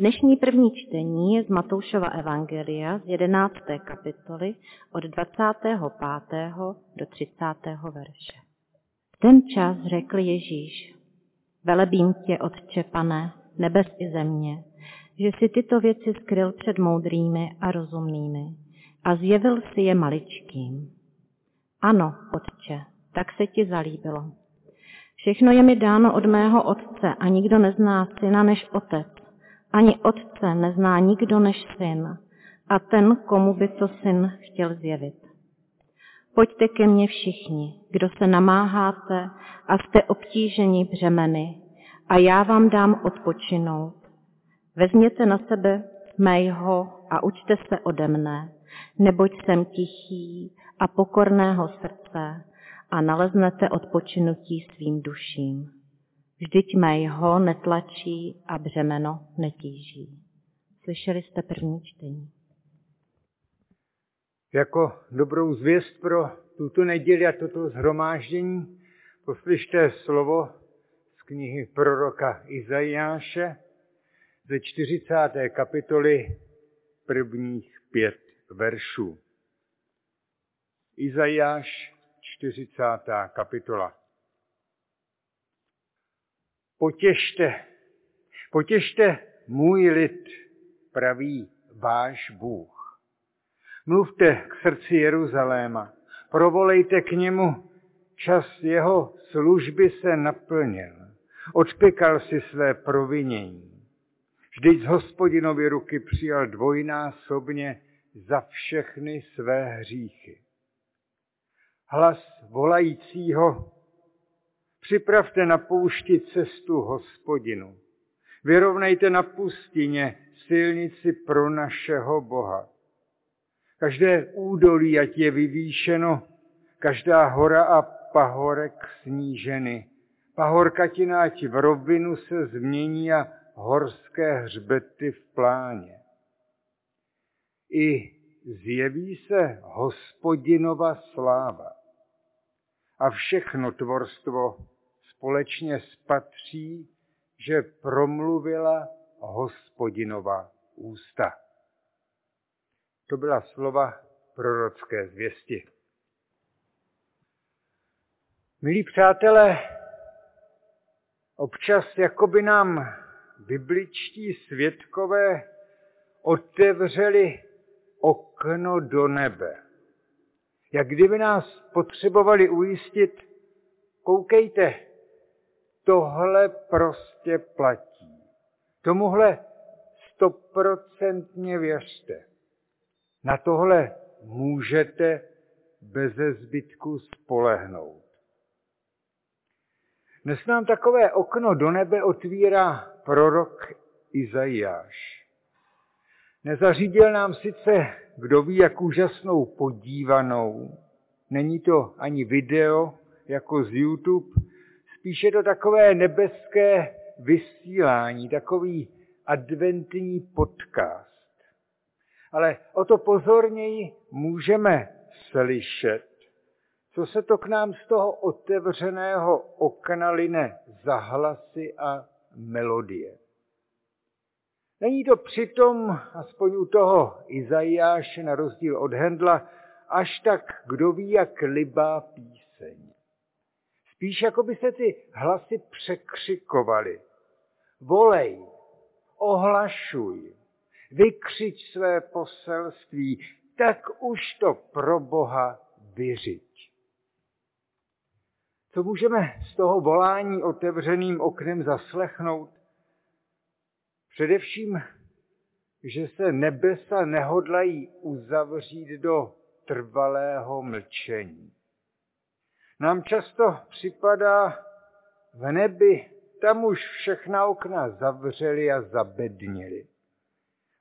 Dnešní první čtení je z Matoušova Evangelia z 11. kapitoly od 25. do 30. verše. V ten čas řekl Ježíš, velebím tě, Otče pane, nebes i země, že si tyto věci skryl před moudrými a rozumnými a zjevil si je maličkým. Ano, Otče, tak se ti zalíbilo. Všechno je mi dáno od mého Otce a nikdo nezná syna než Otec ani otce nezná nikdo než syn a ten, komu by to syn chtěl zjevit. Pojďte ke mně všichni, kdo se namáháte a jste obtíženi břemeny a já vám dám odpočinout. Vezměte na sebe mého a učte se ode mne, neboť jsem tichý a pokorného srdce a naleznete odpočinutí svým duším. Vždyť mého netlačí a břemeno netíží. Slyšeli jste první čtení. Jako dobrou zvěst pro tuto neděli a toto zhromáždění poslyšte slovo z knihy proroka Izajáše ze 40. kapitoly prvních pět veršů. Izajáš 40. kapitola. Potěšte, potěšte můj lid, praví váš Bůh. Mluvte k srdci Jeruzaléma, provolejte k němu, čas jeho služby se naplnil, odpěkal si své provinění. Vždyť z hospodinovy ruky přijal dvojnásobně za všechny své hříchy. Hlas volajícího Připravte na poušti cestu hospodinu. Vyrovnejte na pustině silnici pro našeho Boha. Každé údolí, ať je vyvýšeno, každá hora a pahorek sníženy. Pahorkatina, ať v rovinu se změní a horské hřbety v pláně. I zjeví se hospodinova sláva a všechno tvorstvo společně spatří, že promluvila hospodinova ústa. To byla slova prorocké zvěsti. Milí přátelé, občas jakoby nám bibličtí svědkové otevřeli okno do nebe. Jak kdyby nás potřebovali ujistit, koukejte, tohle prostě platí. Tomuhle stoprocentně věřte. Na tohle můžete beze zbytku spolehnout. Dnes nám takové okno do nebe otvírá prorok Izajáš. Nezařídil nám sice, kdo ví, jak úžasnou podívanou, není to ani video jako z YouTube, spíše to takové nebeské vysílání, takový adventní podcast. Ale o to pozorněji můžeme slyšet, co se to k nám z toho otevřeného okna line za hlasy a melodie. Není to přitom, aspoň u toho Izajáše, na rozdíl od Hendla, až tak, kdo ví, jak libá píseň. Spíš jako by se ty hlasy překřikovaly. Volej, ohlašuj, vykřič své poselství, tak už to pro Boha vyřiď. Co můžeme z toho volání otevřeným oknem zaslechnout? Především, že se nebesa nehodlají uzavřít do trvalého mlčení. Nám často připadá v nebi, tam už všechna okna zavřeli a zabednili.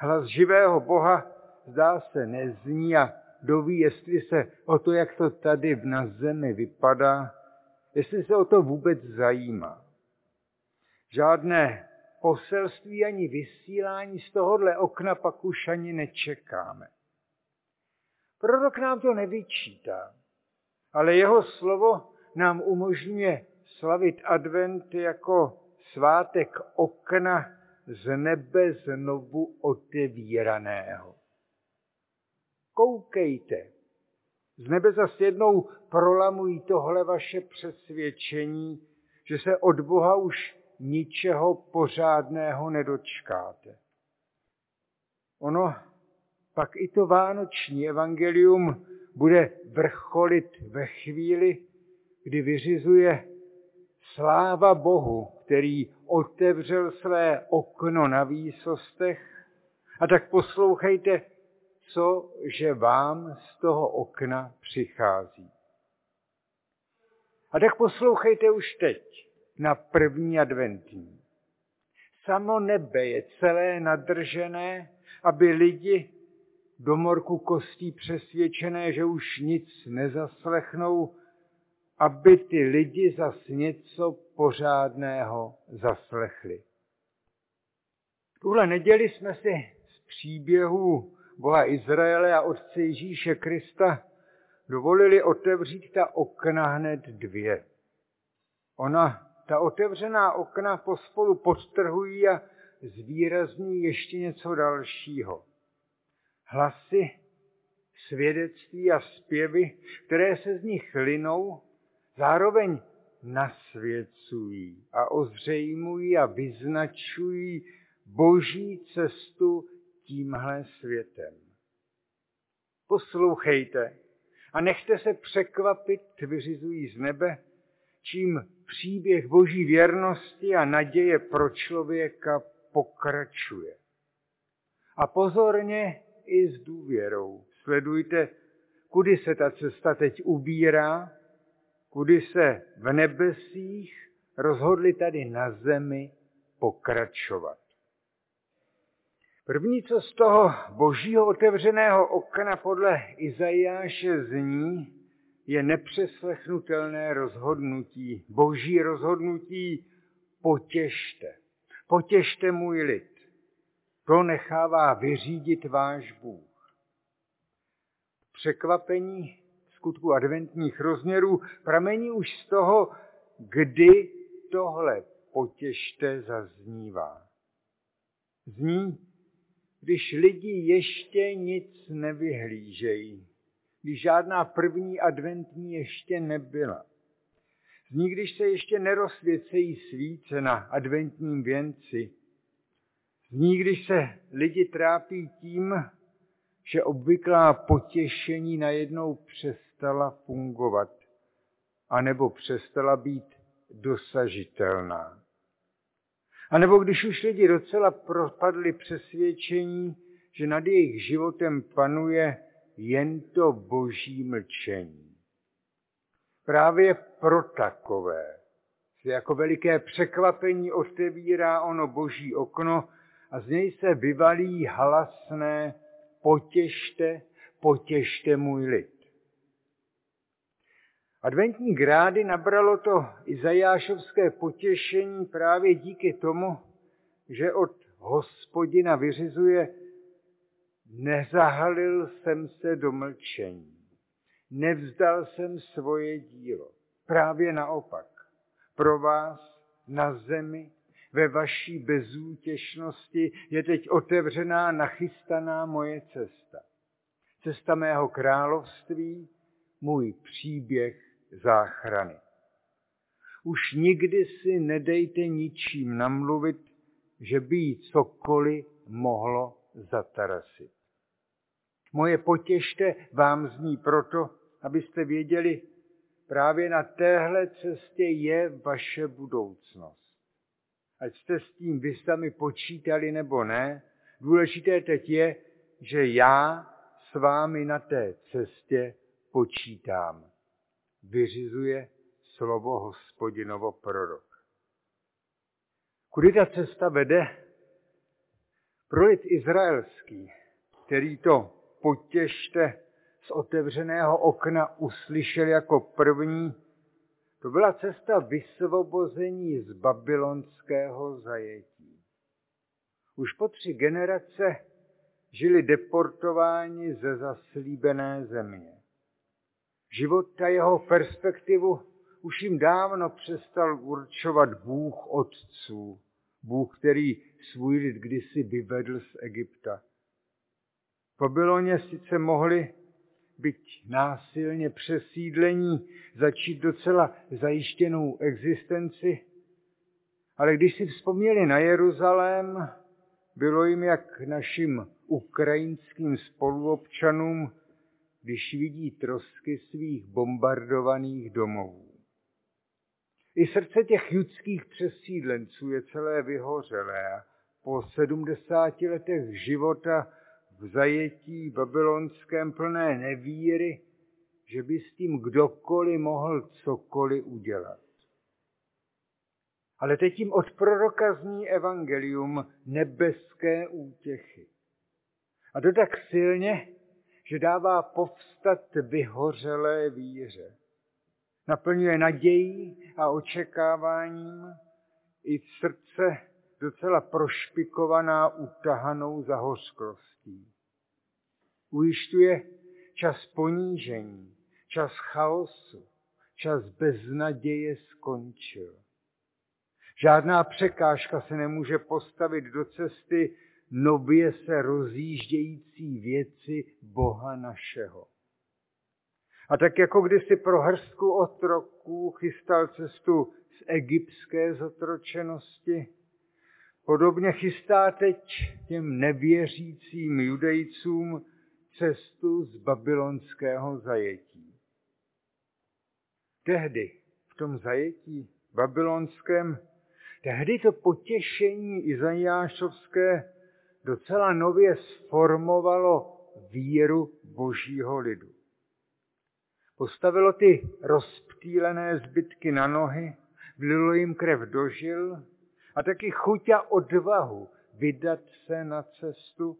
Hlas živého Boha zdá se nezní a doví, jestli se o to, jak to tady na zemi vypadá, jestli se o to vůbec zajímá. Žádné poselství ani vysílání z tohohle okna pak už ani nečekáme. Prorok nám to nevyčítá, ale jeho slovo nám umožňuje slavit advent jako svátek okna z nebe znovu otevíraného. Koukejte, z nebe zas jednou prolamují tohle vaše přesvědčení, že se od Boha už ničeho pořádného nedočkáte. Ono pak i to vánoční evangelium bude vrcholit ve chvíli, kdy vyřizuje sláva Bohu, který otevřel své okno na výsostech. A tak poslouchejte, co, že vám z toho okna přichází. A tak poslouchejte už teď na první adventní. Samo nebe je celé nadržené, aby lidi do morku kostí přesvědčené, že už nic nezaslechnou, aby ty lidi zas něco pořádného zaslechli. Tuhle neděli jsme si z příběhů Boha Izraele a Otce Ježíše Krista dovolili otevřít ta okna hned dvě. Ona, ta otevřená okna pospolu podtrhují a zvýrazní ještě něco dalšího. Hlasy, svědectví a zpěvy, které se z nich linou, zároveň nasvěcují a ozřejmují a vyznačují boží cestu tímhle světem. Poslouchejte a nechte se překvapit, vyřizují z nebe, čím příběh boží věrnosti a naděje pro člověka pokračuje. A pozorně i s důvěrou sledujte, kudy se ta cesta teď ubírá, kudy se v nebesích rozhodli tady na zemi pokračovat. První, co z toho božího otevřeného okna podle Izajáše zní, je nepřeslechnutelné rozhodnutí, boží rozhodnutí potěšte. Potěšte můj lid. To nechává vyřídit váš Bůh. Překvapení skutku adventních rozměrů pramení už z toho, kdy tohle potěšte zaznívá. Zní když lidi ještě nic nevyhlížejí, když žádná první adventní ještě nebyla. Zní, když se ještě nerozsvěcejí svíce na adventním věnci. Zní, když se lidi trápí tím, že obvyklá potěšení najednou přestala fungovat, anebo přestala být dosažitelná. A nebo když už lidi docela propadli přesvědčení, že nad jejich životem panuje jen to boží mlčení. Právě pro takové se jako veliké překvapení otevírá ono boží okno a z něj se vyvalí halasné potěšte, potěšte můj lid. Adventní grády nabralo to Izajášovské potěšení právě díky tomu, že od hospodina vyřizuje nezahalil jsem se do mlčení, nevzdal jsem svoje dílo. Právě naopak, pro vás na zemi, ve vaší bezútěšnosti je teď otevřená, nachystaná moje cesta. Cesta mého království, můj příběh záchrany. Už nikdy si nedejte ničím namluvit, že by jí cokoliv mohlo zatarasit. Moje potěšte vám zní proto, abyste věděli, právě na téhle cestě je vaše budoucnost. Ať jste s tím vy sami počítali nebo ne, důležité teď je, že já s vámi na té cestě počítám vyřizuje slovo hospodinovo prorok. Kudy ta cesta vede? Pro izraelský, který to potěšte z otevřeného okna uslyšel jako první, to byla cesta vysvobození z babylonského zajetí. Už po tři generace žili deportováni ze zaslíbené země. Život a jeho perspektivu už jim dávno přestal určovat Bůh otců, Bůh, který svůj lid kdysi vyvedl z Egypta. Babyloně sice mohli byť násilně přesídlení, začít docela zajištěnou existenci, ale když si vzpomněli na Jeruzalém, bylo jim jak našim ukrajinským spoluobčanům, když vidí trosky svých bombardovaných domovů. I srdce těch judských přesídlenců je celé vyhořelé po sedmdesáti letech života v zajetí babylonském plné nevíry, že by s tím kdokoliv mohl cokoliv udělat. Ale teď jim od proroka zní evangelium nebeské útěchy. A to tak silně, že dává povstat vyhořelé víře. Naplňuje nadějí a očekáváním i srdce docela prošpikovaná utahanou zahořklostí. Ujišťuje čas ponížení, čas chaosu, čas beznaděje skončil. Žádná překážka se nemůže postavit do cesty nově se rozjíždějící věci Boha našeho. A tak jako kdysi pro hrstku otroků chystal cestu z egyptské zotročenosti, podobně chystá teď těm nevěřícím judejcům cestu z babylonského zajetí. Tehdy v tom zajetí babylonském, tehdy to potěšení Izajášovské docela nově sformovalo víru božího lidu. Postavilo ty rozptýlené zbytky na nohy, vlilo jim krev do žil a taky chuť a odvahu vydat se na cestu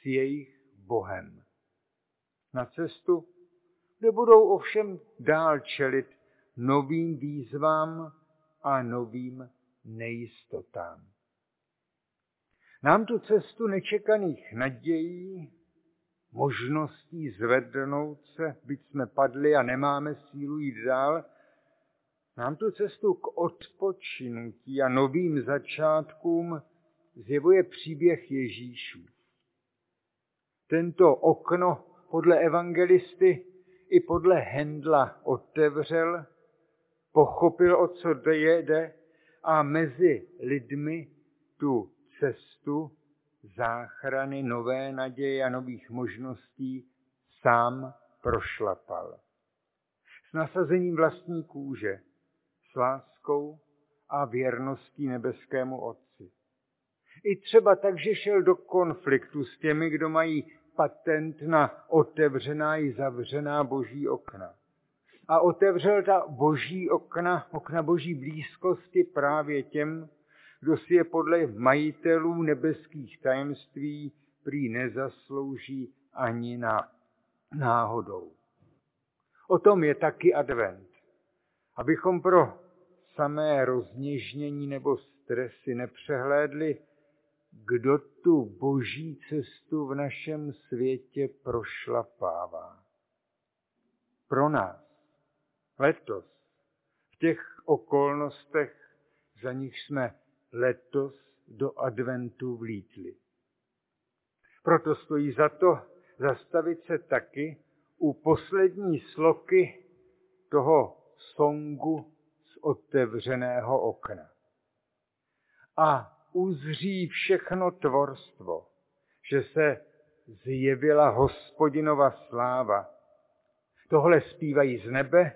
s jejich Bohem. Na cestu, kde budou ovšem dál čelit novým výzvám a novým nejistotám. Nám tu cestu nečekaných nadějí, možností zvednout se, byť jsme padli a nemáme sílu jít dál, nám tu cestu k odpočinutí a novým začátkům zjevuje příběh Ježíšů. Tento okno podle evangelisty i podle Hendla otevřel, pochopil, o co jde a mezi lidmi tu cestu záchrany, nové naděje a nových možností sám prošlapal. S nasazením vlastní kůže, s láskou a věrností nebeskému Otci. I třeba tak, že šel do konfliktu s těmi, kdo mají patent na otevřená i zavřená boží okna. A otevřel ta boží okna, okna boží blízkosti právě těm, kdo si je podle majitelů nebeských tajemství prý nezaslouží ani na náhodou. O tom je taky advent. Abychom pro samé rozněžnění nebo stresy nepřehlédli, kdo tu boží cestu v našem světě prošlapává. Pro nás letos v těch okolnostech, za nich jsme letos do adventu vlítli. Proto stojí za to zastavit se taky u poslední sloky toho songu otevřeného okna. A uzří všechno tvorstvo, že se zjevila hospodinova sláva. Tohle zpívají z nebe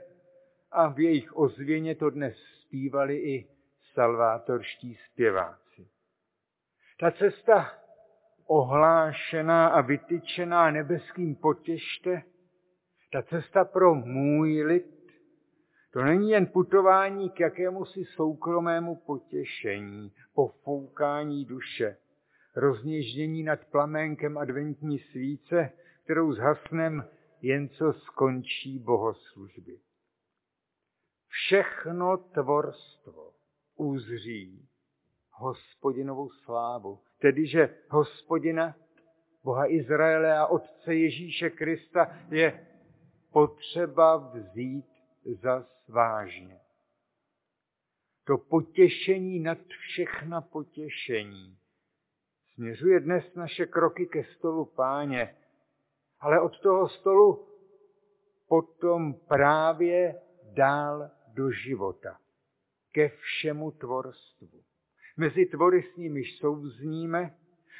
a v jejich ozvěně to dnes zpívali i salvátorští zpěváci. Ta cesta ohlášená a vytyčená nebeským potěšte, ta cesta pro můj lid, to není jen putování k jakémusi soukromému potěšení, pofoukání duše, rozněždění nad plamenkem adventní svíce, kterou zhasnem jen co skončí bohoslužby. Všechno tvorstvo uzří hospodinovou slávu, tedy že hospodina, Boha Izraele a Otce Ježíše Krista je potřeba vzít zas vážně. to potěšení nad všechna potěšení. Směřuje dnes naše kroky ke stolu páně, ale od toho stolu potom právě dál do života, ke všemu tvorstvu. Mezi tvory s nimiž souzníme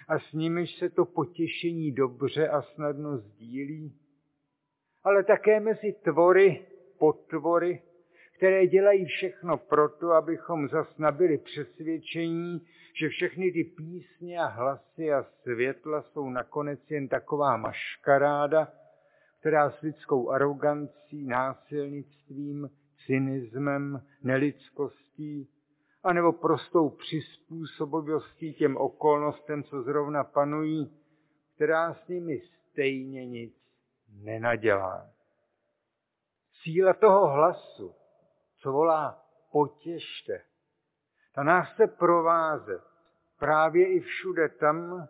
a s nimiž se to potěšení dobře a snadno sdílí, ale také mezi tvory, potvory, které dělají všechno proto, abychom zas nabili přesvědčení, že všechny ty písně a hlasy a světla jsou nakonec jen taková maškaráda, která s lidskou arogancí, násilnictvím, cynismem, nelidskostí, anebo prostou přizpůsobivostí těm okolnostem, co zrovna panují, která s nimi stejně nic nenadělá. Síla toho hlasu, co volá potěšte, ta nás chce provázet právě i všude tam,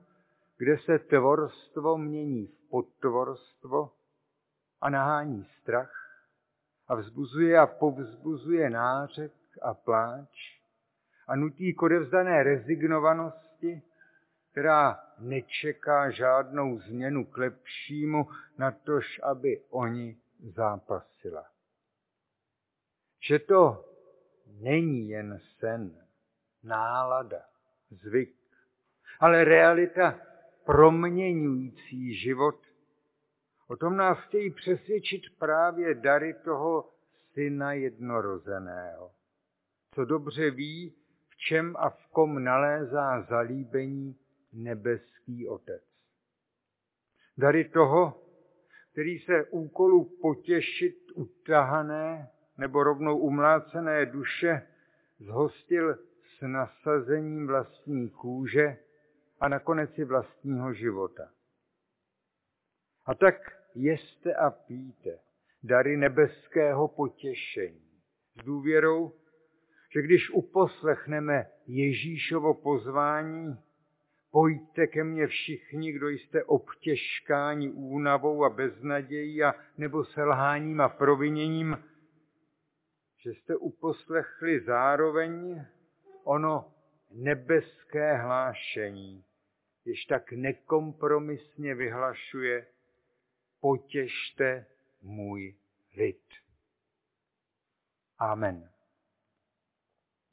kde se tvorstvo mění v podtvorstvo a nahání strach a vzbuzuje a povzbuzuje nářek a pláč a nutí k odevzdané rezignovanosti, která nečeká žádnou změnu k lepšímu, na tož, aby oni zápasila. Že to není jen sen, nálada, zvyk, ale realita proměňující život. O tom nás chtějí přesvědčit právě dary toho syna jednorozeného, co dobře ví, v čem a v kom nalézá zalíbení nebeský Otec. Dary toho, který se úkolu potěšit utahané nebo rovnou umlácené duše zhostil s nasazením vlastní kůže a nakonec i vlastního života. A tak jeste a píte dary nebeského potěšení s důvěrou, že když uposlechneme Ježíšovo pozvání, pojďte ke mně všichni, kdo jste obtěžkáni únavou a beznadějí a nebo selháním a proviněním, že jste uposlechli zároveň ono nebeské hlášení, jež tak nekompromisně vyhlašuje, potěšte můj lid. Amen.